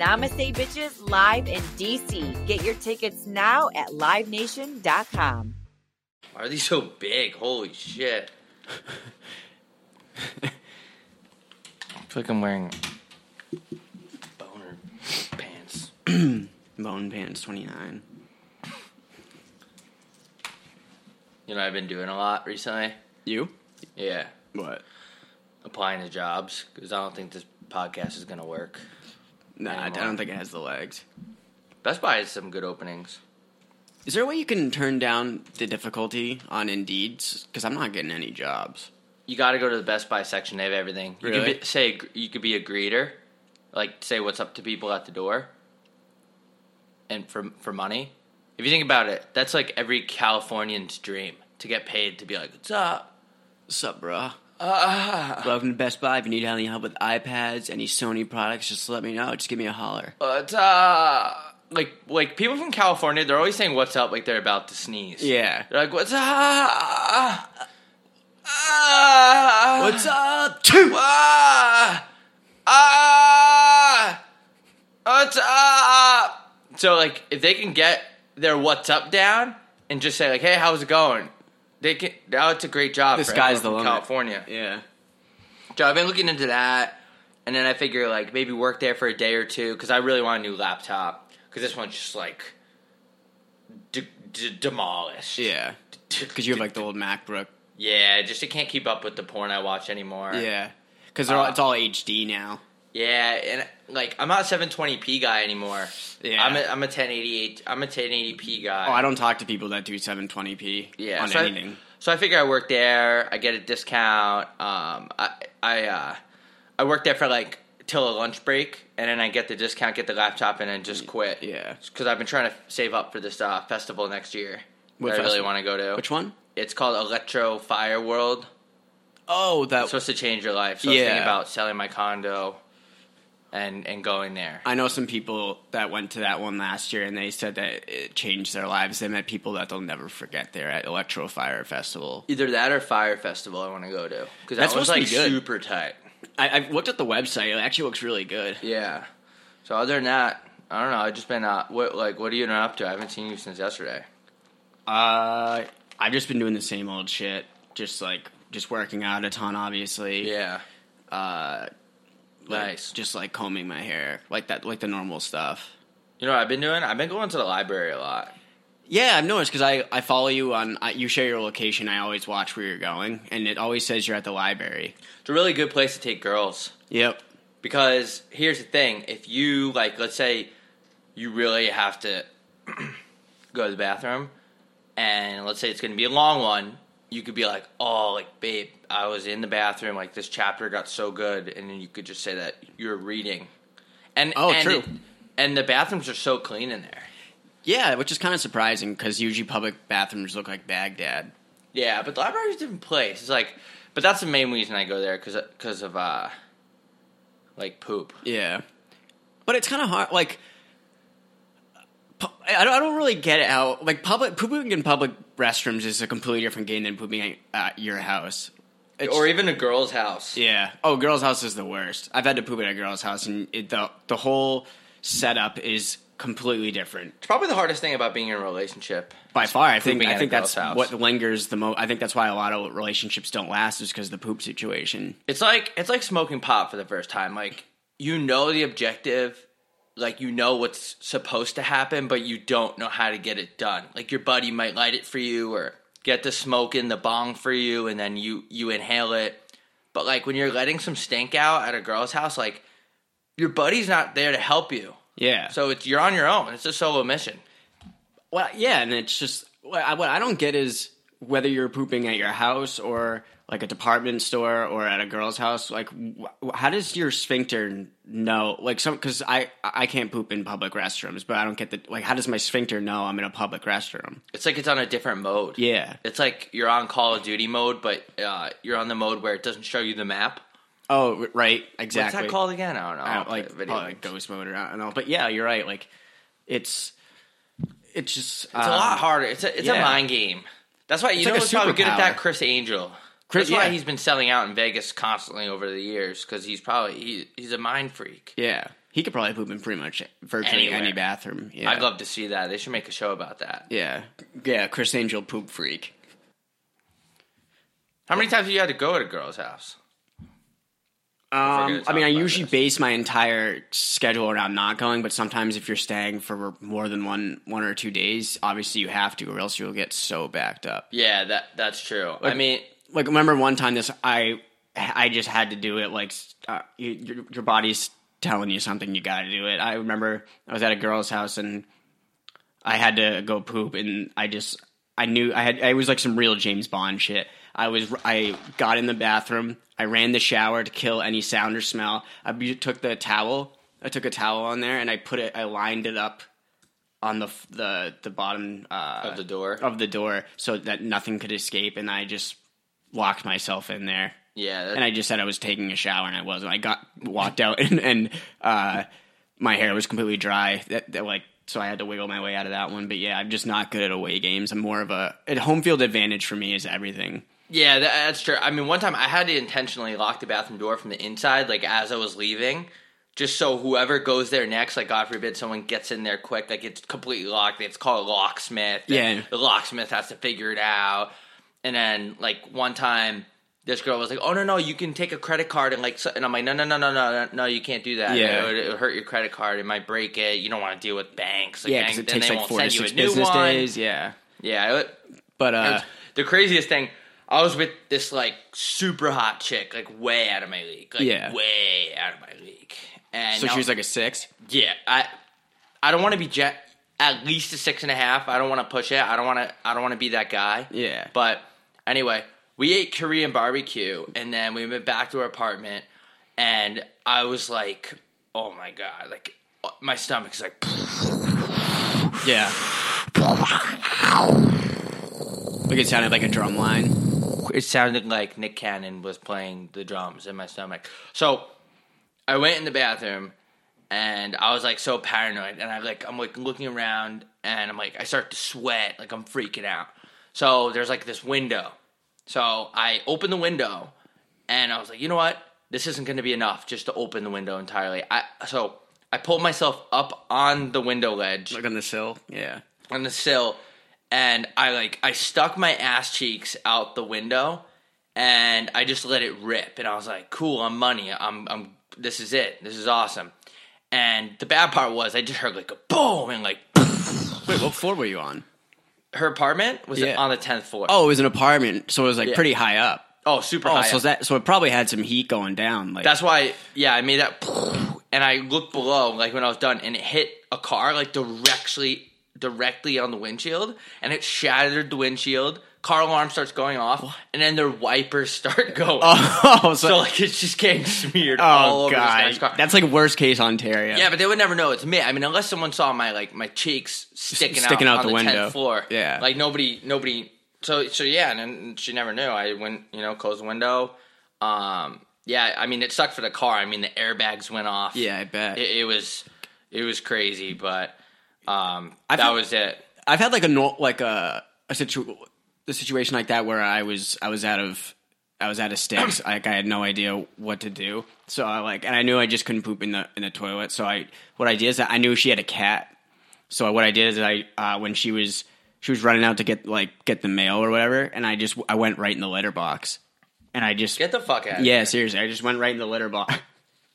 Namaste Bitches live in DC. Get your tickets now at livenation.com. Why are these so big? Holy shit. I feel like I'm wearing boner pants. Bone Pants 29. You know, I've been doing a lot recently. You? Yeah. What? Applying to jobs because I don't think this podcast is going to work. Nah, I don't think it has the legs. Best Buy has some good openings. Is there a way you can turn down the difficulty on Indeed? Because I'm not getting any jobs. You got to go to the Best Buy section. They have everything. You Really? could be, say you could be a greeter, like say what's up to people at the door, and for for money. If you think about it, that's like every Californian's dream to get paid to be like, "What's up?" What's up, bruh? Ah, Welcome to Best Buy. If you need any help with iPads, any Sony products, just let me know. Just give me a holler. what's up? Like like people from California, they're always saying "What's up?" like they're about to sneeze. Yeah. they're like, "What's up?" Ah, What's up? Two. Ah! Ah! What's up? So like if they can get their what's up down and just say like, hey, how's it going? They can now it's a great job. The for sky's the limit. California. Yeah. So I've been looking into that, and then I figure like maybe work there for a day or two because I really want a new laptop because this one's just like de- de- demolished. Yeah. Because you have like the old MacBook. yeah, just I can't keep up with the porn I watch anymore. Yeah. Because Uh, it's all HD now. Yeah, and like I'm not a 720p guy anymore. Yeah. I'm a, I'm a 1088. I'm a 1080p guy. Oh, I don't talk to people that do 720p Yeah, on so I- anything. so I figure I work there. I get a discount. Um, I I uh, I work there for like till a lunch break, and then I get the discount, get the laptop, and then just quit. Yeah. because I've been trying to save up for this uh, festival next year. What that I really want to go to. Which one? It's called Electro Fire World. Oh, that. It's supposed to change your life. So I was Yeah. thinking about selling my condo and and going there. I know some people that went to that one last year, and they said that it changed their lives. They met people that they'll never forget there at Electro Fire Festival. Either that or Fire Festival I want to go to because that That's supposed like to be good. super tight. I, I've looked at the website; it actually looks really good. Yeah. So other than that, I don't know. I've just been uh, what like what are you been up to? I haven't seen you since yesterday. Uh, I've just been doing the same old shit, just like just working out a ton, obviously. Yeah. Uh, like, Nice. Just like combing my hair, like that, like the normal stuff. You know what I've been doing? I've been going to the library a lot. Yeah, I've noticed because I, I follow you on I, you share your location. I always watch where you're going, and it always says you're at the library. It's a really good place to take girls Yep. because here's the thing: if you like, let's say you really have to go to the bathroom, and let's say it's going to be a long one, you could be like, "Oh, like babe, I was in the bathroom. Like this chapter got so good," and then you could just say that you're reading. And Oh, and true. it- and the bathrooms are so clean in there. Yeah, which is kind of surprising because usually public bathrooms look like Baghdad. Yeah, but the library's a different place. It's like, but that's the main reason I go there because because of uh, like poop. Yeah, but it's kind of hard. Like, I don't, I don't really get it how like public pooping in public restrooms is a completely different game than pooping at your house. It's- or even a girl's house. yeah. Oh, girl's house is the worst. I've had to poop at a girl's house, and it, the the whole setup is completely different. It's probably the hardest thing about being in a relationship. By far, I think I think that's house. what lingers the most. I think that's why a lot of relationships don't last is because of the poop situation. It's like it's like smoking pot for the first time. Like you know the objective, like you know what's supposed to happen, but you don't know how to get it done. Like your buddy might light it for you or get the smoke in the bong for you, and then you you inhale it. But like when you're letting some stink out at a girl's house, like your buddy's not there to help you. Yeah. So it's you're on your own. It's a solo mission. Well, yeah, and it's just what I, what I don't get is whether you're pooping at your house or like a department store or at a girl's house, like wh- how does your sphincter know? Like some because I I can't poop in public restrooms, but I don't get the like. How does my sphincter know I'm in a public restroom? It's like it's on a different mode. Yeah. It's like you're on Call of Duty mode, but uh, you're on the mode where it doesn't show you the map. Oh, right, exactly. What's that called again? I don't know. I don't, like Video like ghost mode or I don't know, but yeah, you're right. Like it's it's just It's a lot harder. It's a it's a mind game. That's why you know like who's probably good at that. Criss Angel. Chris- That's why he's been selling out in Vegas constantly over the years because he's probably he, he's a mind freak. Yeah, he could probably poop in pretty much virtually Anywhere. any bathroom. Yeah. I'd love to see that. They should make a show about that. Yeah, yeah. Criss Angel poop freak. How many times have you had to go at a girl's house? Um, I mean, I usually this. base my entire schedule around not going, but sometimes if you're staying for more than one one or two days, obviously you have to, or else you'll get so backed up. Yeah, that that's true. I mean, Like, remember one time this I I just had to do it. Like, uh, you, your your body's telling you something, you got to do it. I remember I was at a girl's house and I had to go poop, and I just I knew I had I was like some real James Bond shit. I was I got in the bathroom, I ran the shower to kill any sound or smell. I took the towel, I took a towel on there, and I put it, I lined it up on the the the bottom uh, Of the door? of the door so that nothing could escape, and I just locked myself in there. yeah, that, And I just said I was taking a shower, and I wasn't. I got walked out, and, and uh, my hair was completely dry. That, that like so I had to wiggle my way out of that one. But yeah, I'm just not good at away games. I'm more of a at home field advantage for me is everything. Yeah, that, that's true. I mean, one time I had to intentionally lock the bathroom door from the inside, like as I was leaving, just so whoever goes there next, like God forbid someone gets in there quick, like it's completely locked. It's called a locksmith. Yeah. the locksmith has to figure it out. And then, like one time, this girl was like, "Oh no, no, you can take a credit card and like," so, and I'm like, "No, no, no, no, no, no, you can't do that. Yeah. it would, it would hurt your credit card. It might break it. You don't want to deal with banks. Like, Yeah, because it takes like four to six business one. days. Yeah, Yeah, it, but uh, was- the craziest thing, I was with this like super hot chick, like way out of my league, like Yeah. way out of my league. And so now- she was like a six. yeah, I, I don't want to be jet at least a six and a half. I don't want to push it. I don't want to. I don't want to be that guy. Yeah. But anyway, we ate Korean barbecue, and then we went back to our apartment, and I was like, oh my god, like uh, my stomach's like. Yeah. Like it sounded like a drum line. It sounded like Nick Cannon was playing the drums in my stomach. So I went in the bathroom and I was like so paranoid and I like I'm like looking around and I'm like I start to sweat like I'm freaking out. So there's like this window. So I open the window and I was like, you know what? This isn't going to be enough just to open the window entirely. I so I pulled myself up on the window ledge Like on the sill. Yeah. on the sill and I like I stuck my ass cheeks out the window and I just let it rip and I was like, cool, I'm money. I'm I'm this is it. This is awesome. And the bad part was I just heard like a boom and like Wait, what floor were you on? her apartment was Yeah. on the tenth floor. Oh, it was an apartment, so it was like Yeah. pretty high up. oh, super Oh, high. so up. that so it probably had some heat going down. Like That's why, yeah, I made that, and I looked below, like when I was done, and it hit a car, like directly, directly on the windshield, and it shattered the windshield. Car alarm starts going off, and then their wipers start going. oh, so, so like it's just getting smeared all oh over this god, guy's car. that's like worst case Ontario. yeah, but they would never know it's me. I mean, unless someone saw my like my cheeks sticking, sticking out, out the the, 10th window. floor. Yeah. like nobody, nobody. So so yeah, and then she never knew. I went, you know, closed the window. Um, yeah, I mean, it sucked for the car. I mean, the airbags went off. yeah, I bet. it, it was it was crazy, but um, I that think- was it. I've had like a like a a situ a situation like that where I was I was out of I was out of sticks. like I had no idea what to do. So I like and I knew I just couldn't poop in the in the toilet. So I what I did is I knew she had a cat. So what I did is I uh, when she was she was running out to get like get the mail or whatever, and I just I went right in the litter box, and I just Get the fuck out. yeah, seriously, I just went right in the litter box.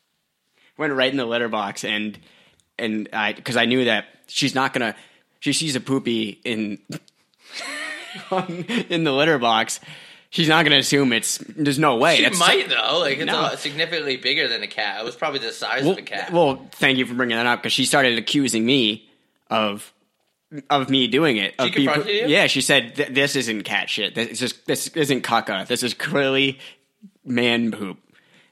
went right in the litter box, and and I because I knew that she's not gonna. She sees a poopy in in the litter box. She's not gonna assume it's. There's no way. She That's- might though. Like it's No. significantly bigger than a cat. It was probably the size Well, of a cat. well, thank you for bringing that up because she started accusing me of of me doing it. Of She confronted you? Yeah, she said, "This isn't cat shit. This is this isn't caca. This is clearly man poop."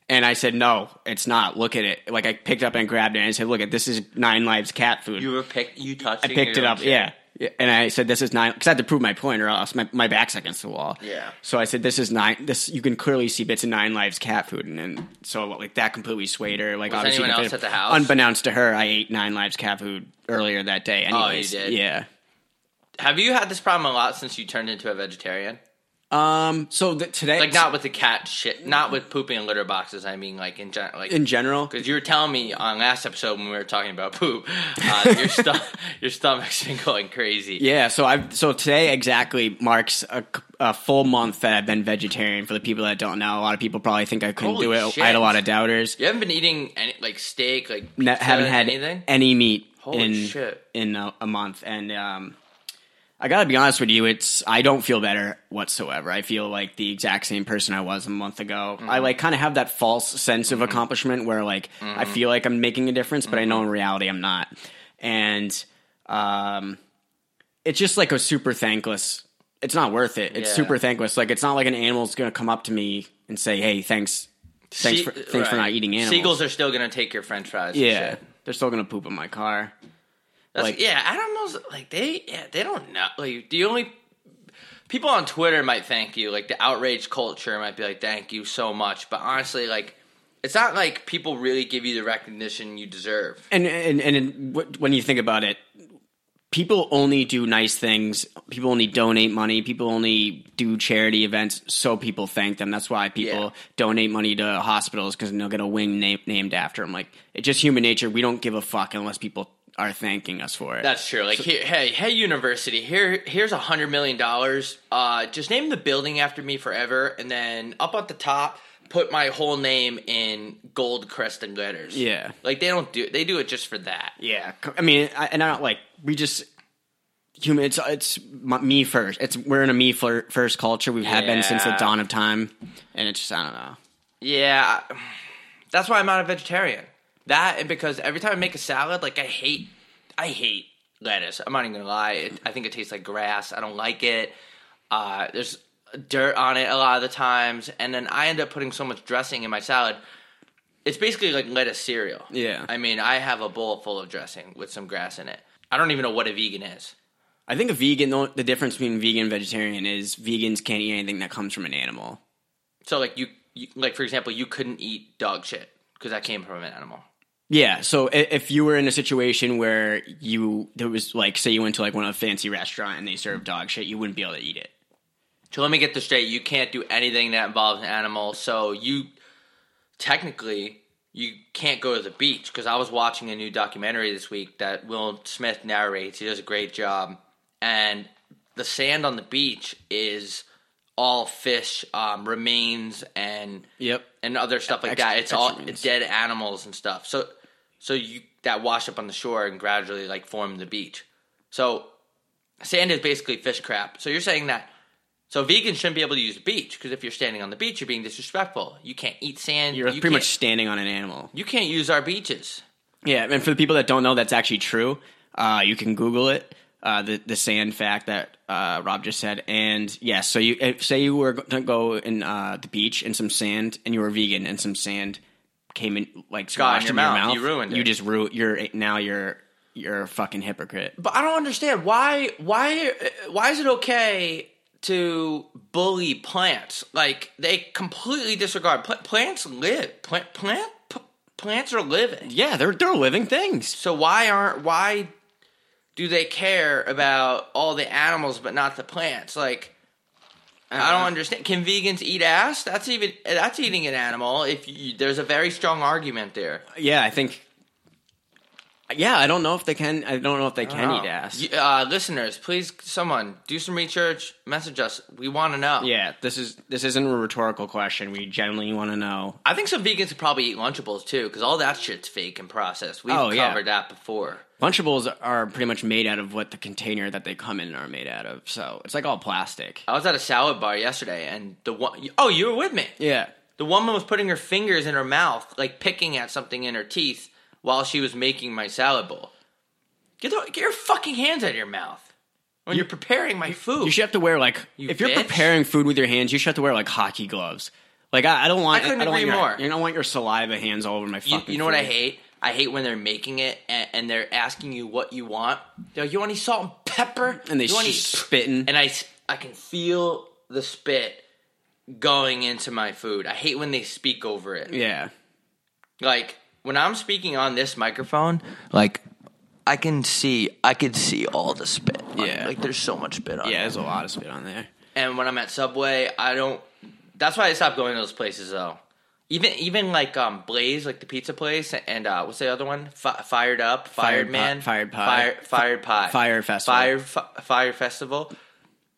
And I said, "No, it's not. Look at it." Like I picked up and grabbed it and I said, "Look at this is Nine Lives cat food." You were picked. You touched. It. I picked it up. Yeah. Yeah, And I said, "This is nine because I had to prove my point, or else my, my back's against the wall." Yeah. So I said, "This is nine. This you can clearly see bits of Nine Lives cat food," and then so like that completely swayed her. Like Was obviously, anyone else at the house? unbeknownst to her, I ate Nine Lives cat food earlier that day. Oh, you did? Yeah. Have you had this problem a lot since you turned into a vegetarian? Um. So today, Like not with the cat shit, not with pooping in litter boxes. I mean, like in general, like in general. Because you were telling me on last episode when we were talking about poop, uh, your stomach, your stomach's been going crazy. Yeah. So I so today exactly marks a, a full month that I've been vegetarian. For the people that don't know, a lot of people probably think I couldn't Holy do it. shit. I had a lot of doubters. You haven't been eating any like steak, like Ne- haven't had anything. any meat Holy in shit. in a, a month, and um, I gotta be honest with you, it's I don't feel better whatsoever. I feel like the exact same person I was a month ago. I Mm-hmm. like kind of have that false sense of accomplishment where like I feel like I'm making a difference, but I know in Mm-hmm. reality I'm not, and um, it's just like a super thankless. It's not worth it. It's Yeah. super thankless. Like it's not like an animal's gonna come up to me and say, "Hey, thanks." Thanks Se- for thanks for not eating animals. Seagulls are still gonna take your French fries. yeah, shit. they're still gonna poop in my car. That's, Like- yeah, animals like they yeah, they don't know. Like the only people on Twitter might thank you. Like the outrage culture might be like, "Thank you so much," but honestly, like it's not like people really give you the recognition you deserve. And and and wh- when you think about it, people only do nice things. People only donate money. People only do charity events so people thank them. That's why people Yeah. donate money to hospitals because they'll get a wing na- named after them. Like it's just human nature. We don't give a fuck unless people are thanking us for it. That's true. Like, here, hey, hey, university, here, here's a hundred million dollars. Uh, just name the building after me forever, and then up at the top, put my whole name in gold crested letters. Yeah. like they don't do. They do it just for that. yeah, I mean, I, and I don't like we just. Human, it's it's me first. It's we're in a me fir- first culture. We have had been since the dawn of time, and it's just I don't know. Yeah, that's why I'm not a vegetarian. That and because every time I make a salad, like I hate, I hate lettuce. I'm not even gonna lie. It, I think it tastes like grass. I don't like it. Uh, there's dirt on it a lot of the times, and then I end up putting so much dressing in my salad. It's basically like lettuce cereal. Yeah. I mean, I have a bowl full of dressing with some grass in it. I don't even know what a vegan is. I think a vegan, the difference between vegan and vegetarian is vegans can't eat anything that comes from an animal. So, like you, you like for example, you couldn't eat dog shit because that came from an animal. Yeah, so if you were in a situation where you there was like, say, you went to like one of a fancy restaurant and they served dog shit, you wouldn't be able to eat it. So let me get this straight. You can't do anything that involves an animal. So you technically you can't go to the beach because I was watching a new documentary this week that Will Smith narrates. He does a great job, and the sand on the beach is all fish um, remains and Yep. and other stuff like Extra- that. It's all dead animals and stuff. So so you that wash up on the shore and gradually like form the beach. So sand is basically fish crap. So you're saying that so vegans shouldn't be able to use the beach because if you're standing on the beach, you're being disrespectful. You can't eat sand. You're you pretty much standing on an animal. you can't use our beaches. Yeah, and for the people that don't know, that's actually true. Uh, you can Google it. Uh, the the sand fact that uh, Rob just said, and yes, so you if, say you were going to go in uh, the beach and some sand, and you were vegan, and some sand came in like Got in squashed your mouth. You ruined You it. just ru- You're now you're you're a fucking hypocrite. But I don't understand why why why is it okay to bully plants? Like they completely disregard pl- plants live. Plant plant p- plants are living. Yeah, they're they're living things. So why aren't why do they care about all the animals but not the plants? Like I Uh-huh. don't understand. Can vegans eat ass? That's even that's eating an animal. If you, there's a very strong argument there. Yeah, I think. Yeah, I don't know if they can. I don't know if they can Oh. eat ass. You- uh, listeners, please, someone do some research. Message us. We want to know. Yeah, this is this isn't a rhetorical question. We genuinely want to know. I think some vegans could probably eat Lunchables too, because all that shit's fake and processed. We've Oh, yeah. covered that before. Lunchables are pretty much made out of what the container that they come in are made out of. So it's like all plastic. I was at a salad bar yesterday, and the one oh, you were with me. Yeah. The woman was putting her fingers in her mouth, like picking at something in her teeth, while she was making my salad bowl. Get the, get your fucking hands out of your mouth when you, are preparing my food. You should have to wear like You if you're preparing food with your hands, you should have to wear like hockey gloves. Like I, I don't want I couldn't I don't want agree your, more. You don't want your saliva hands all over my You, fucking. you know what I hate? I hate when they're making it and, and they're asking you what you want. They're like, "You want any salt and pepper?" And they you want any-" just spitting. and I I can feel the spit going into my food. I hate when they speak over it. yeah, Like when I'm speaking on this microphone, like I can see I could see all the spit. Yeah. like there's so much spit on. yeah. it. There's a lot of spit on there. And when I'm at Subway, I don't. That's why I stopped going to those places though. Even even like um Blaze, like the pizza place, and uh what's the other one? Fi fired up, fired, Fired man, Pi- Fired Pie. Fire, fired pie, Fire Festival. fire fi- fire festival.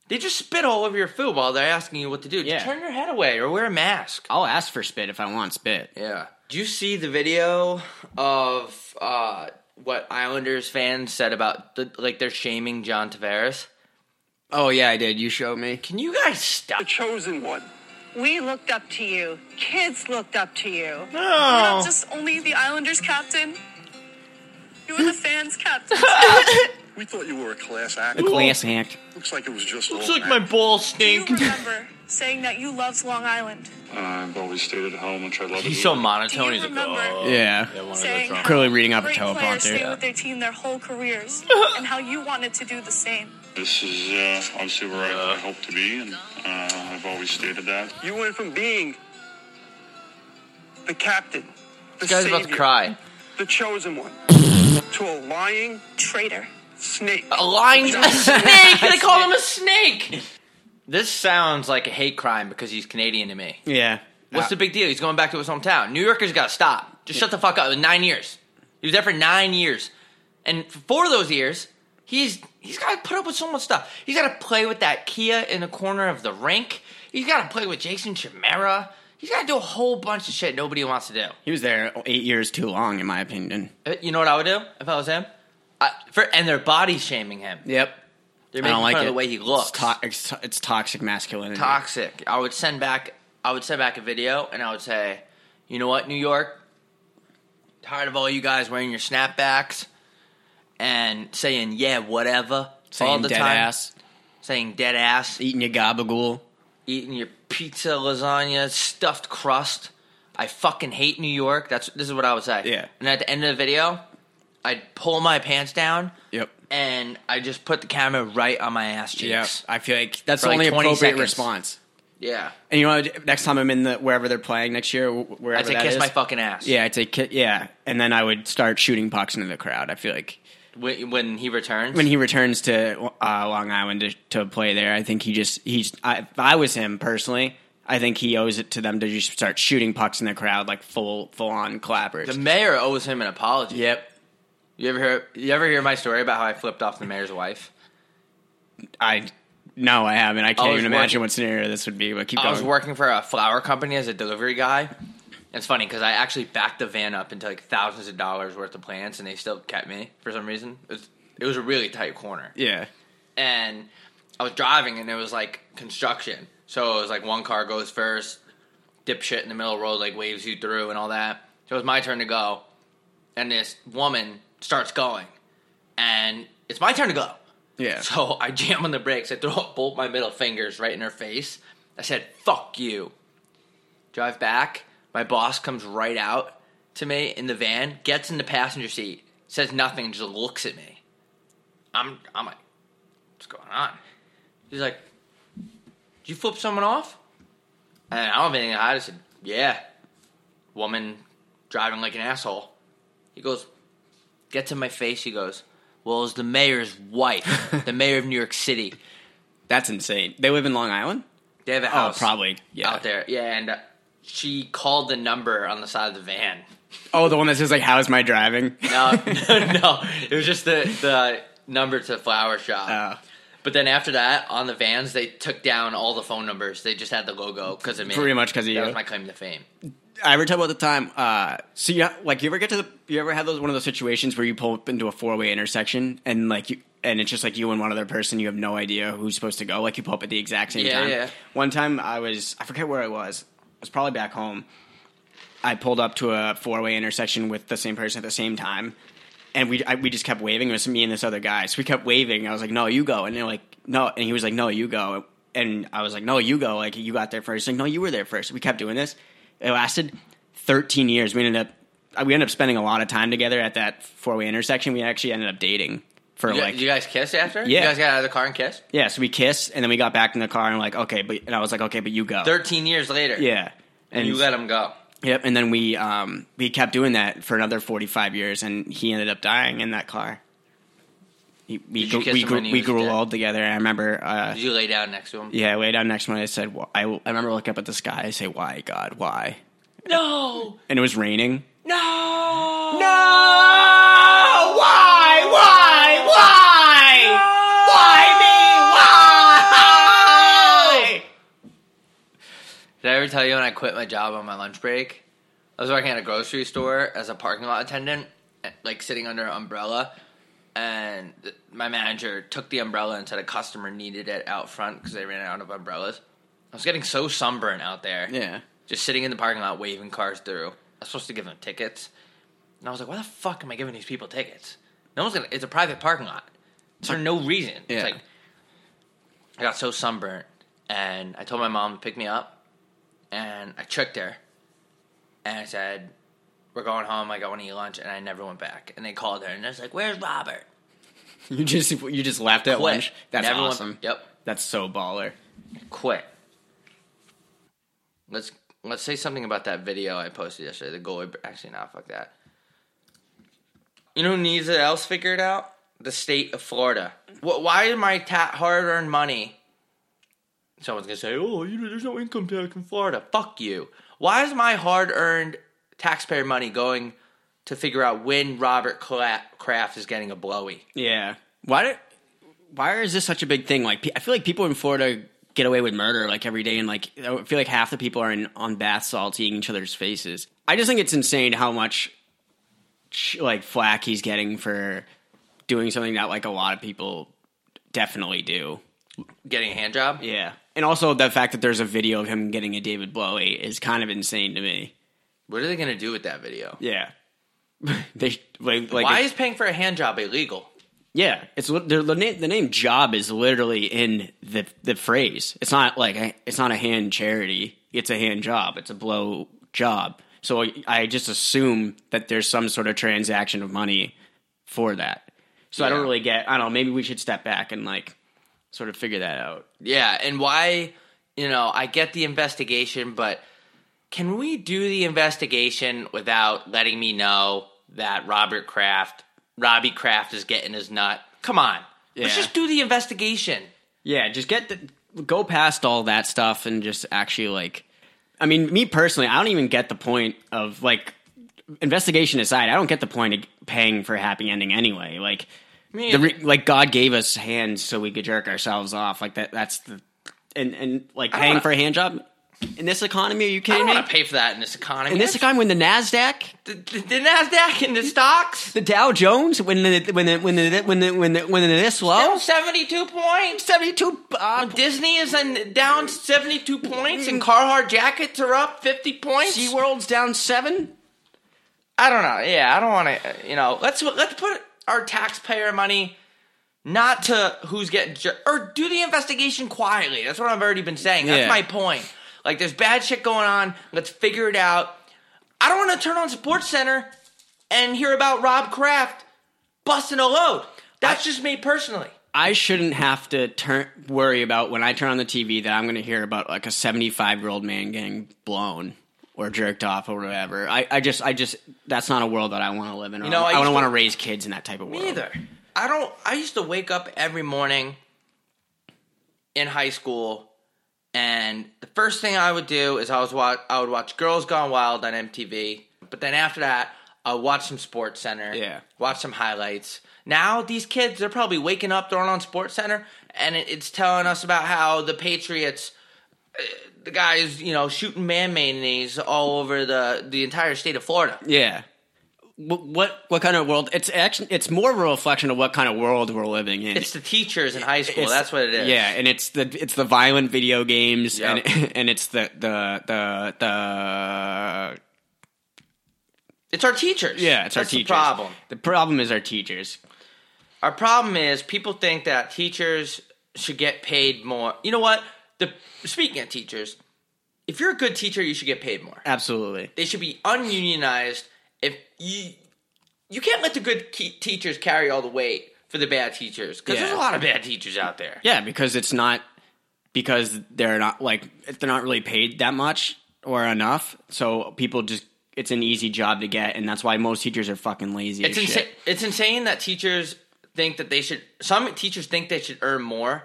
They just spit all over your food while they're asking you what to do. Just Yeah. turn your head away or wear a mask. I'll ask for spit if I want spit. Yeah. Do you see the video of uh what Islanders fans said about the like they're shaming John Tavares? Oh yeah, I did. You showed me. Can you guys stop? the chosen one. We looked up to you. Kids looked up to you. You're not just only the Islanders captain. You were the fans captain. We thought you were a class act. The class act. Looks like it was just Looks all like my act. balls Do you remember saying that you loved Long Island? I've always stayed at home, which I love. He's so monotone. He's you like, oh. Yeah. I wanna go Saying drunk. how Clearly reading off a great teleprompter. players stay Yeah. with their team their whole careers, and how you wanted to do the same. This is uh, obviously where I, I hope to be, and uh, I've always stated that. You went from being the captain, the This guy's about to cry. the chosen one, to a lying Traitor. snake. A lying a snake. They call him a snake. This sounds like a hate crime because he's Canadian to me. Yeah. What's the big deal? He's going back to his hometown. New Yorkers got to stop. Just shut the fuck up. In nine years, he was there for nine years, and for four of those years, he's he's got to put up with so much stuff. He's got to play with that Kia in the corner of the rink. He's got to play with Jason Chimera. He's got to do a whole bunch of shit nobody wants to do. He was there eight years too long, in my opinion. Uh, You know what I would do if I was him? I, for, and they're body shaming him. Yep. They're I making don't like fun it. of the way he looks. It's, to- it's, it's toxic masculinity. toxic. I would send back. I would send back a video, and I would say, "You know what, New York? Tired of all you guys wearing your snapbacks and saying yeah, whatever Saying all the dead time, ass, saying dead ass, eating your gabagool. eating your pizza, lasagna, stuffed crust. I fucking hate New York. That's this is what I would say. Yeah. And at the end of the video, I'd pull my pants down Yep. and I just put the camera right on my ass cheeks. I feel like that's the like only 20 appropriate seconds. response. Yeah. And you know, next time I'm in the wherever they're playing next year, wherever I'd say kiss is, my fucking ass. Yeah, I'd say yeah, and then I would start shooting pucks into the crowd. I feel like When, when he returns. when he returns to uh, Long Island to, to play there, I think he just he's. I, if I was him personally, I think he owes it to them to just start shooting pucks in the crowd like full full on clappers. The mayor owes him an apology. yep, You ever hear? You ever hear my story about how I flipped off the mayor's wife? I no, I haven't. I can't was even imagine working- what scenario this would be. But keep I going. was working for a flower company as a delivery guy. It's funny because I actually backed the van up into like thousands of dollars worth of plants, and they still kept me for some reason. It was, it was a really tight corner, yeah, and I was driving, and it was like construction. So it was like one car goes first, dipshit in the middle of the road like waves you through and all that. So it was my turn to go, and this woman starts going, and it's my turn to go. yeah. So I jam on the brakes. I throw up both my middle fingers right in her face. I said, "Fuck you." Drive back. My boss comes right out to me in the van, gets in the passenger seat, says nothing, just looks at me. I'm, I'm like, "What's going on?" He's like, "Did you flip someone off?" And I don't have anything to hide. I said, "Yeah." Woman driving like an asshole. He goes, gets in my face. He goes, "Well, it's the mayor's wife, the mayor of New York City. That's insane. They live in Long Island. They have a Oh, house probably. Yeah. out there. Yeah, and uh, she called the number on the side of the van. Oh, the one that says like, "How's my driving?" No, no, it was just the the number to the flower shop. Uh, But then after that, on the vans, they took down all the phone numbers. They just had the logo because of me. Pretty much because of that you. was my claim to fame. I ever talk about the time. Uh, so you like you ever get to the you ever have those one of those situations where you pull up into a four way intersection and like you and it's just like you and one other person you have no idea who's supposed to go like you pull up at the exact same Yeah, time. yeah. One time I was I forget where I was. Was probably back home. I pulled up to a four way intersection with the same person at the same time, and we I, we just kept waving. It was me and this other guy. So we kept waving. I was like, "No, you go," and they're like, "No," and he was like, "No, you go." And I was like, "No, you go." Like you got there first. Like, "No, you were there first. We kept doing this. It lasted 13 years. We ended up we ended up spending a lot of time together at that four way intersection. We actually ended up dating for You, like you guys kiss after? Yeah. You guys got out of the car and kissed? yeah. So we kissed, and then we got back in the car and like, okay, but and I was like, okay, but you go. 13 years later. yeah, And you let him go. Yep, and then we um, we kept doing that for another forty five years, and he ended up dying in that car. He, we grew, we grew, we grew old together. And I remember, uh, Did you lay down next to him? yeah, I lay down next to him. and I said, "Wh- I, I remember looking up at the sky. I say, "Why, God, why?" No! And it was raining. No! No! Why? Why? Why? Why me? Why? Did I ever tell you when I quit my job on my lunch break? I was working at a grocery store as a parking lot attendant, like sitting under an umbrella, and my manager took the umbrella and said a customer needed it out front because they ran out of umbrellas. I was getting so sunburned out there, Yeah. just sitting in the parking lot waving cars through. I was supposed to give them tickets, and I was like, "Why the fuck am I giving these people tickets? No one's gonna. It's a private parking lot. It's for no reason. Yeah. It's like I got so sunburnt, and I told my mom to pick me up, and I tricked her, and I said, "We're going home. I want to eat lunch," and I never went back. And they called her, and it's like, "Where's Robert?" You just you just laughed at Quit. lunch. That's Never went- awesome. yep, That's so baller. quit. Let's let's say something about that video I posted yesterday. The goalie. Actually, not fuck that. You know who needs it else figured out? The state of Florida. Wh- Why is my ta- hard-earned money? Someone's gonna say, "Oh, you know, there's no income tax in Florida." Fuck you. Why is my hard-earned taxpayer money going to figure out when Robert Kraft is getting a blowy? Yeah. Why did? Why is this such a big thing? Like, I feel like people in Florida get away with murder like every day, and like I feel like half the people are in on bath salts eating each other's faces. I just think it's insane how much like flack he's getting for doing something that like a lot of people definitely do. Getting a hand job? Yeah, and also the fact that there's a video of him getting a David Bowie is kind of insane to me. What are they gonna do with that video? Yeah, they like, like Why is paying for a hand job illegal? Yeah, it's the, the name. The name "job" is literally in the the phrase. It's not like a, it's not a hand charity. It's a hand job. It's a blow job. So I- I just assume that there's some sort of transaction of money for that. So I don't really get. I don't know. Maybe we should step back and like sort of figure that out. Yeah, and why, you know, I get the investigation, but can we do the investigation without letting me know that Robert Kraft, Robbie Kraft is getting his nut? Come on. Let's just do the investigation. Yeah, just get the go past all that stuff and just actually like. I mean, me personally, I don't even get the point of like investigation aside. I don't get the point of paying for a happy ending anyway. Like, the re- like God gave us hands so we could jerk ourselves off. Like that. That's the and and like paying wanna- for a hand job in this economy. Are you I kidding don't me? pay for that in this economy. in this economy, when the Nasdaq, the, the, the Nasdaq and the stocks, the Dow Jones, when the when the when the when the when the when they're this low, seventy-two points. seventy two. Uh, Disney is in, down seventy-two points, and Carhartt jackets are up fifty points. SeaWorld's down seven. I don't know. Yeah, I don't want to. You know, let's let's put our taxpayer money not to who's getting jer- or do the investigation quietly. That's what I've already been saying. That's Yeah. my point. Like, there's bad shit going on. Let's figure it out. I don't want to turn on Sports Center and hear about Rob Kraft busting a load. That's just me personally. I shouldn't have to turn worry about when I turn on the TV that I'm going to hear about like a 75 year old man getting blown or jerked off or whatever. I, I just I just that's not a world that I want to live in. You know, I I, don't want to raise kids in that type of world. Me either. I don't. I used to wake up every morning in high school, and the first thing I would do is I was. I would watch Girls Gone Wild on MTV, but then after that, I watch some Sports Center. Yeah. Watch some highlights. Now these kids, they're probably waking up, throwing on Sports Center, and it, it's telling us about how the Patriots. The guys, you know, shooting man mayonnaise all over the the entire state of Florida. Yeah. What, what what kind of world? It's actually it's more of a reflection of what kind of world we're living in. It's the teachers in high school. It's- That's what it is. Yeah, and it's the it's the violent video games Yep. and and it's the the the the It's our teachers. Yeah, it's That's our teachers. The problem. The problem is our teachers. Our problem is people think that teachers should get paid more. You know what? The speaking of teachers, if you're a good teacher, you should get paid more. Absolutely. They should be ununionized. If you you can't let the good ke- teachers carry all the weight for the bad teachers because Yeah. there's a lot of bad teachers out there. Yeah, because it's not because they're not like they're not really paid that much or enough. So people just it's an easy job to get, and that's why most teachers are fucking lazy. It's shit. It's insane that teachers think that they should. Some teachers think they should earn more,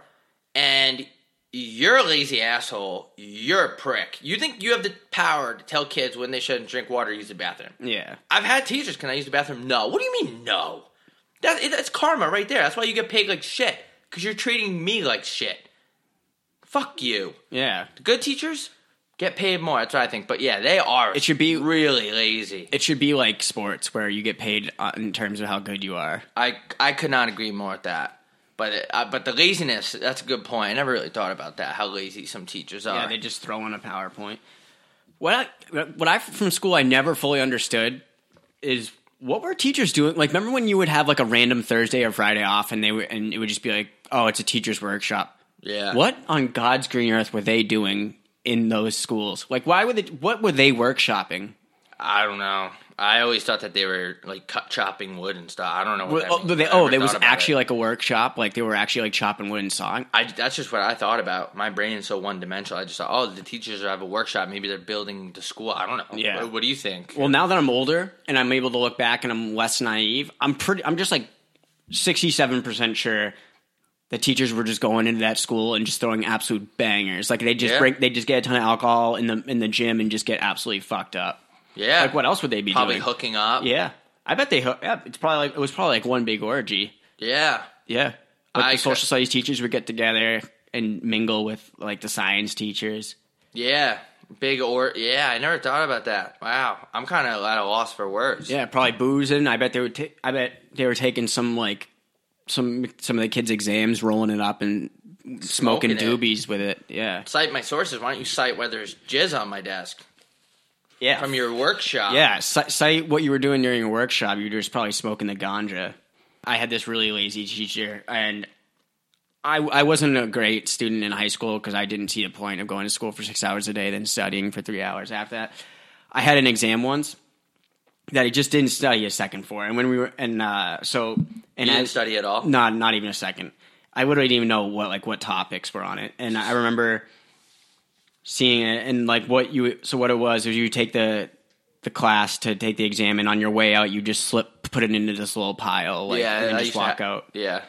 and you're a lazy asshole. You're a prick. You think you have the power to tell kids when they shouldn't drink water use the bathroom. Yeah. I've had teachers. Can I use the bathroom? No. What do you mean no? That that's karma right there. That's why you get paid like shit because you're treating me like shit. Fuck you. Yeah. The good teachers get paid more. That's what I think. But yeah, they are. It should be- really lazy. It should be like sports where you get paid uh, in terms of how good you are. I I could not agree more with that. But it, uh, but the laziness that's a good point. I never really thought about that. How lazy some teachers are. Yeah, they just throw in a PowerPoint. What I, what I from school I never fully understood is what were teachers doing? Like, remember when you would have like a random Thursday or Friday off, and they would, and it would just be like, oh, it's a teacher's workshop. yeah. What on God's green earth were they doing in those schools? Like, why were they? What were they workshopping? I don't know. I always thought that they were like cut chopping wood and stuff. I don't know. What Well, that oh, they, oh, there was actually it. like a workshop. Like they were actually like chopping wood and sawing. I, that's just what I thought about. My brain is so one dimensional. I just thought, oh, the teachers have a workshop. Maybe they're building the school. I don't know. Yeah. What, what do you think? Well, now that I'm older and I'm able to look back and I'm less naive, I'm pretty. I'm just like sixty-seven percent sure the teachers were just going into that school and just throwing absolute bangers. Like they just Yeah. bring, they just get a ton of alcohol in the in the gym and just get absolutely fucked up. Yeah. Like what else would they be doing? Probably doing? hooking up. Yeah, I bet they. hook- Yeah, it's probably like it was probably like one big orgy. Yeah. Yeah, like I the social could- studies teachers would get together and mingle with like the science teachers. Yeah. Big or yeah. I never thought about that. Wow. I'm kind of at a loss for words. Yeah, probably boozing. I bet they would. ta- I bet they were taking some like some some of the kids' exams, rolling it up and smoking, Smoking it. doobies with it. Yeah, Cite my sources. Why don't you cite whether there's jizz on my desk yeah, from your workshop? yeah. say, what you were doing during your workshop. You were just probably smoking the ganja. I had this really lazy teacher, and I I wasn't a great student in high school because I didn't see the point of going to school for six hours a day, then studying for three hours after that. I had an exam once that I just didn't study a second for, and when we were and uh, so and You didn't as- study at all. not not even a second. I literally didn't even know what like what topics were on it, and I remember seeing it and like what you. So what it was is you take the the class to take the exam, and on your way out, you just slip put it into this little pile, like, yeah. and just walk ha- out. Yeah.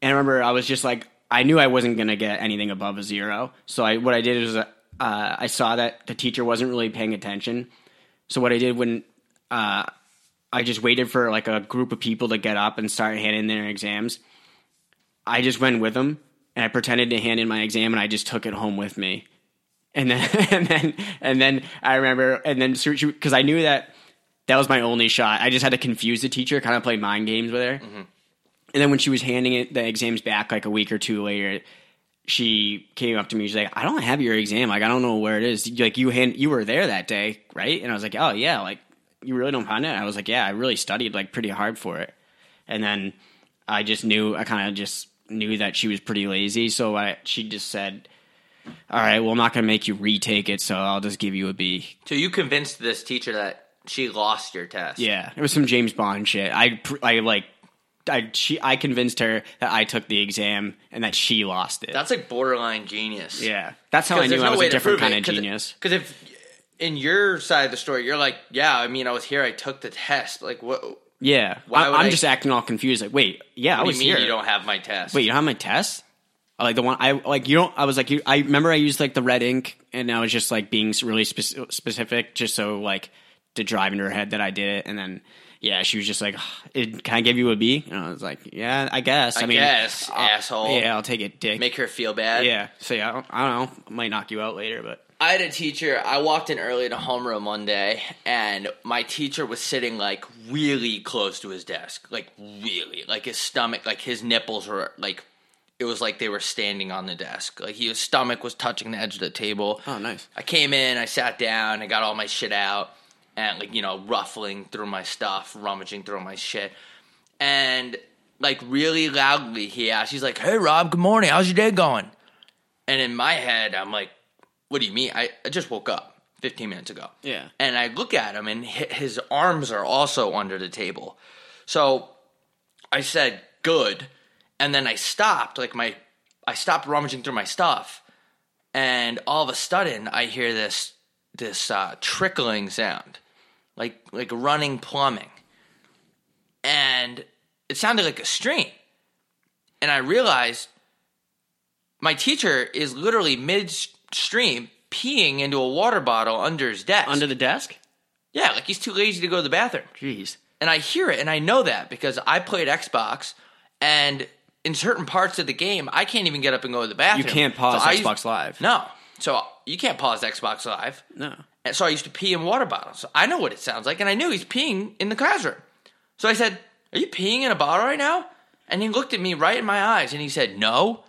And I remember I was just like, I knew I wasn't gonna get anything above a zero. So I what I did is uh, I saw that the teacher wasn't really paying attention. So what I did when uh, I just waited for like a group of people to get up and start handing their exams. I just went with them and I pretended to hand in my exam and I just took it home with me. And then and then and then I remember and then because I knew that that was my only shot. I just had to confuse the teacher, kind of play mind games with her. Mm-hmm. And then when she was handing it the exams back like a week or two later, she came up to me. She's like, "I don't have your exam. Like, I don't know where it is. Like, you hand you were there that day, right?" And I was like, "Oh yeah. Like, you really don't find it?" I was like, "Yeah, I really studied like pretty hard for it." And then I just knew. I kind of just knew that she was pretty lazy. So I she just said, "All right, well, I'm not gonna make you retake it. So I'll just give you a B. So you convinced this teacher that she lost your test. Yeah, it was some James Bond shit. I I like. I she I convinced her that I took the exam and that she lost it. That's like borderline genius. yeah, that's how I knew there's I was a different kind it, of 'cause- genius. Because if in your side of the story, you're like, yeah, I mean, I was here, I took the test. Like, what? What Yeah, I, I- just acting all confused. Like, wait, yeah, I do was you mean here. you don't have my test? Wait, you don't have my test? Like the one I like, you don't. I was like, you. I remember I used like the red ink, and I was just like being really spec- specific, just so like to drive into her head that I did it, and then. Yeah, she was just like, "It- kind of gave you a B?" And I was like, "Yeah, I guess." I I, mean, guess, I'll- asshole. Yeah, I'll take it, dick. Make her feel bad. yeah. So yeah, I don't, I don't know. I might knock you out later, but I had a teacher. I walked in early to homeroom one day, and my teacher was sitting like really close to his desk, like really, like his stomach, like his nipples were like, it was like they were standing on the desk, like his stomach was touching the edge of the table. Oh, nice. I came in, I sat down, I got all my shit out, and like you know ruffling through my stuff, rummaging through my shit, and like really loudly he asks, he's like, "Hey Rob, good morning. How's your day going?" And in my head, I'm like, "What do you mean? I, I just woke up 15 minutes ago." Yeah. And I look at him, and his arms are also under the table. So I said, "Good," and then I stopped. Like my, I stopped rummaging through my stuff, and all of a sudden, I hear this this uh, trickling sound, like like running plumbing, and it sounded like a stream. And I realized my teacher is literally midstream peeing into a water bottle under his desk. Under the desk? yeah, like he's too lazy to go to the bathroom. Jeez. And I hear it and I know that because I played Xbox and in certain parts of the game I can't even get up and go to the bathroom. You can't pause used- Xbox Live. No. So you can't pause Xbox Live. No. And so I used to pee in water bottles. So I know what it sounds like, and I knew he's peeing in the classroom. So I said, Are you peeing in a bottle right now? And he looked at me right in my eyes and he said, No.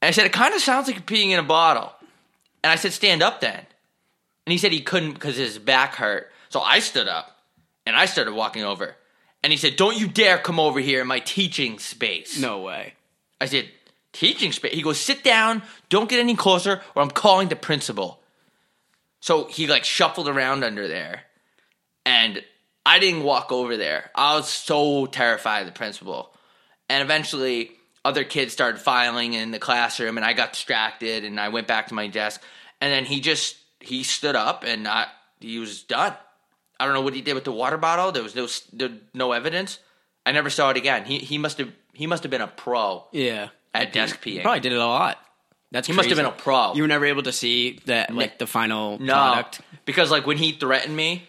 And I said, It kind of sounds like you're peeing in a bottle. And I said, Stand up then. And he said he couldn't because his back hurt. So I stood up and I started walking over. And he said, Don't you dare come over here in my teaching space. No way. I said, teaching space. He goes, sit down, don't get any closer, or I'm calling the principal. So he like shuffled around under there, and I didn't walk over there. I was so terrified of the principal. And eventually, other kids started filing in the classroom, and I got distracted, and I went back to my desk. And then he just he stood up, and not he was done. I don't know what he did with the water bottle. There was no there, no evidence. I never saw it again. He he must have he must have been a pro Yeah. at desk peeing. Probably did it a lot. That's He must have been a pro. You were never able to see that, like the final no, product. because like when he threatened me,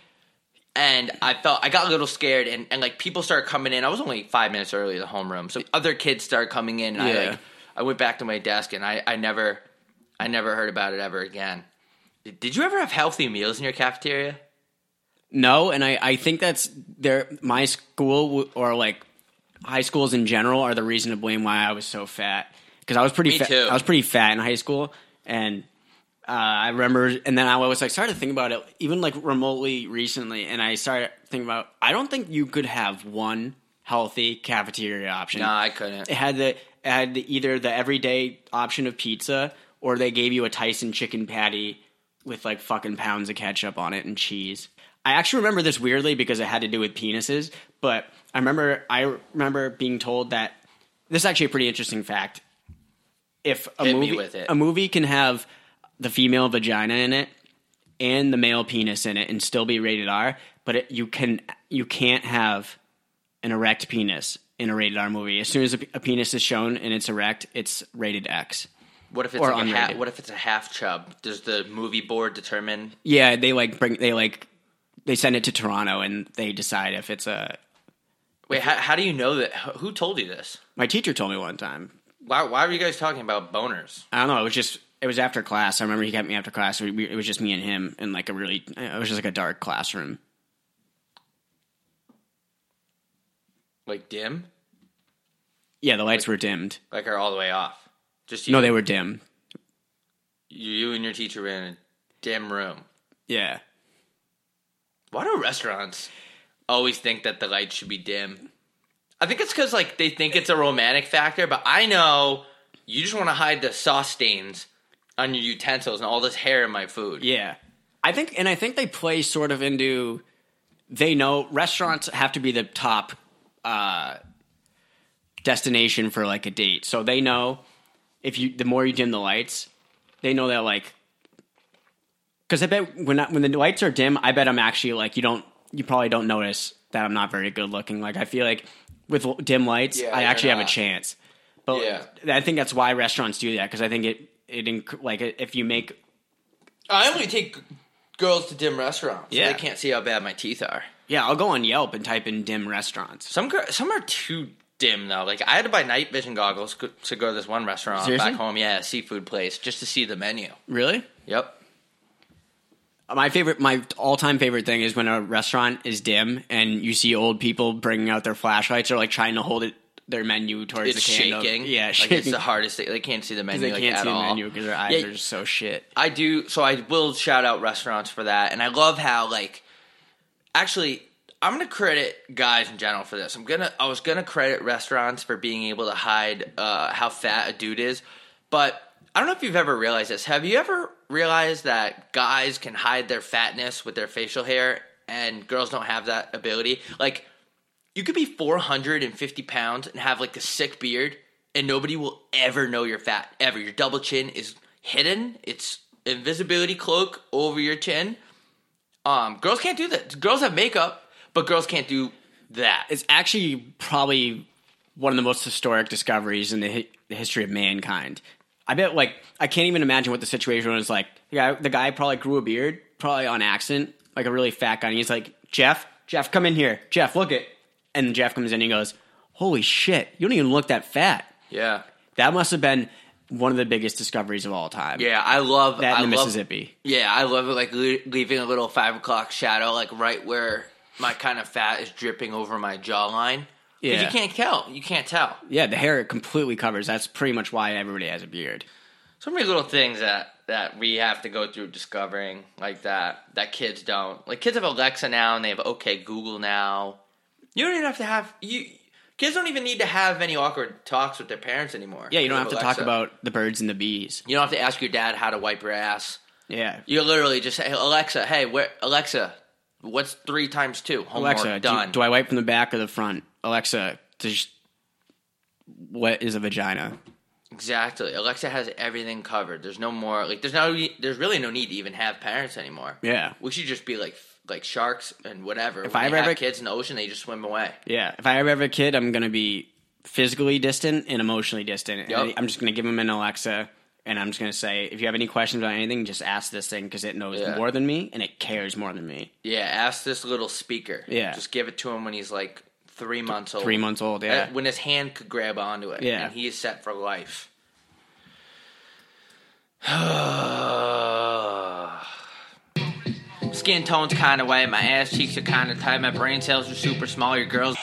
and I felt I got a little scared, and, and like people started coming in. I was only five minutes early to the homeroom, so other kids started coming in, and I Yeah. like I went back to my desk, and I I never I never heard about it ever again. Did you ever have healthy meals in your cafeteria? No, and I, I think that's there. My school or like high schools in general are the reason to blame why I was so fat because I was pretty Me fat. too. I was pretty fat in high school, and uh, I remember, and then I was like started to think about it even like remotely recently, and I started thinking about I don't think you could have one healthy cafeteria option. No, I couldn't. It had the it had the, either the everyday option of pizza or they gave you a Tyson chicken patty with like fucking pounds of ketchup on it and cheese. I actually remember this weirdly because it had to do with penises, but I remember I remember being told that this is actually a pretty interesting fact. If a Hit movie with it. a movie can have the female vagina in it and the male penis in it and still be rated R, but it, you can you can't have an erect penis in a rated R movie. As soon as a, a penis is shown and it's erect, it's rated X. What if it's like a half, what if it's a half chub? Does the movie board determine? Yeah, they like bring they like they send it to Toronto and they decide if it's a. Wait, how, how do you know that? Who told you this? My teacher told me one time. Why why were you guys talking about boners? I don't know. It was just it was after class. I remember he kept me after class. We, we, it was just me and him in like a really. It was just like a dark classroom. Like dim? Yeah, the lights were dimmed. Like are all the way off? Just you, No, they were dim. you and your teacher were in a dim room. Yeah. Why do restaurants always think that the lights should be dim? I think it's because like they think it's a romantic factor, but I know you just want to hide the sauce stains on your utensils and all this hair in my food. Yeah. I think, and I think they play sort of into. They know restaurants have to be the top uh, destination for like a date, so they know if you the more you dim the lights, they know that like. Because I bet when I, when the lights are dim, I bet I'm actually like you don't you probably don't notice that I'm not very good looking. Like I feel like with dim lights, Yeah, I actually have a chance. But Yeah. I think that's why restaurants do that because I think it it inc- like if you make I only take girls to dim restaurants. so Yeah. they can't see how bad my teeth are. Yeah, I'll go on Yelp and type in dim restaurants. Some some are too dim though. Like I had to buy night vision goggles to go to this one restaurant Seriously? back home. Yeah, a seafood place just to see the menu. Really? Yep. My favorite, my all-time favorite thing is when a restaurant is dim and you see old people bringing out their flashlights or like trying to hold it their menu towards It's the candle. shaking. Yeah, like shaking. it's the hardest thing. They can't see the menu they like, can't see the menu because their eyes Yeah. are just so shit. I do. So I will shout out restaurants for that, and I love how like actually I'm gonna credit guys in general for this. I'm gonna I was gonna credit restaurants for being able to hide uh, how fat a dude is, but I don't know if you've ever realized this. Have you ever realized that guys can hide their fatness with their facial hair and girls don't have that ability? Like you could be 450 pounds and have like a sick beard and nobody will ever know you're fat ever. Your double chin is hidden. It's invisibility cloak over your chin. Um, girls can't do that. Girls have makeup, but girls can't do that. It's actually probably one of the most historic discoveries in the, hi- the history of mankind. I bet, like, I can't even imagine what the situation was like. The guy, the guy probably grew a beard, probably on accident, like a really fat guy. And he's like, Jeff, Jeff, come in here. Jeff, look it. And Jeff comes in and he goes, Holy shit, you don't even look that fat. yeah, That must have been one of the biggest discoveries of all time. yeah. I love That I in the love- Mississippi. Yeah, I love it. Like le- leaving a little five o'clock shadow, like right where my kind of fat is dripping over my jawline. Because Yeah. you can't tell. You can't tell. Yeah, the hair completely covers. That's pretty much why everybody has a beard. So many little things that that we have to go through discovering like that that kids don't. Like kids have Alexa now and they have OK Google now. You don't even have to have you. Kids don't even need to have any awkward talks with their parents anymore. Yeah, you don't have They to talk about the birds and the bees. You don't have to ask your dad how to wipe your ass. Yeah. You literally just say, Alexa, hey, where Alexa, what's three times two? Homework Alexa, do, done. do I wipe from the back or the front? Alexa, what is a vagina? Exactly. Alexa has everything covered. There's no more like there's no there's really no need to even have parents anymore. Yeah. We should just be like like sharks and whatever. If when I ever- have kids in the ocean, they just swim away. Yeah. If I ever have a kid, I'm going to be physically distant and emotionally distant. And I'm just going to give them an Alexa and I'm just to say, if you have any questions about anything, just ask this thing because it knows Yeah. more than me and it cares more than me. Yeah, ask this little speaker. Yeah. Just give it to him when he's like three months old. Three months old, yeah. Uh, When his hand could grab onto it. Yeah. And he is set for life. Skin tone's kind of white. My ass cheeks are kind of tight. My brain cells are super small. Your girl's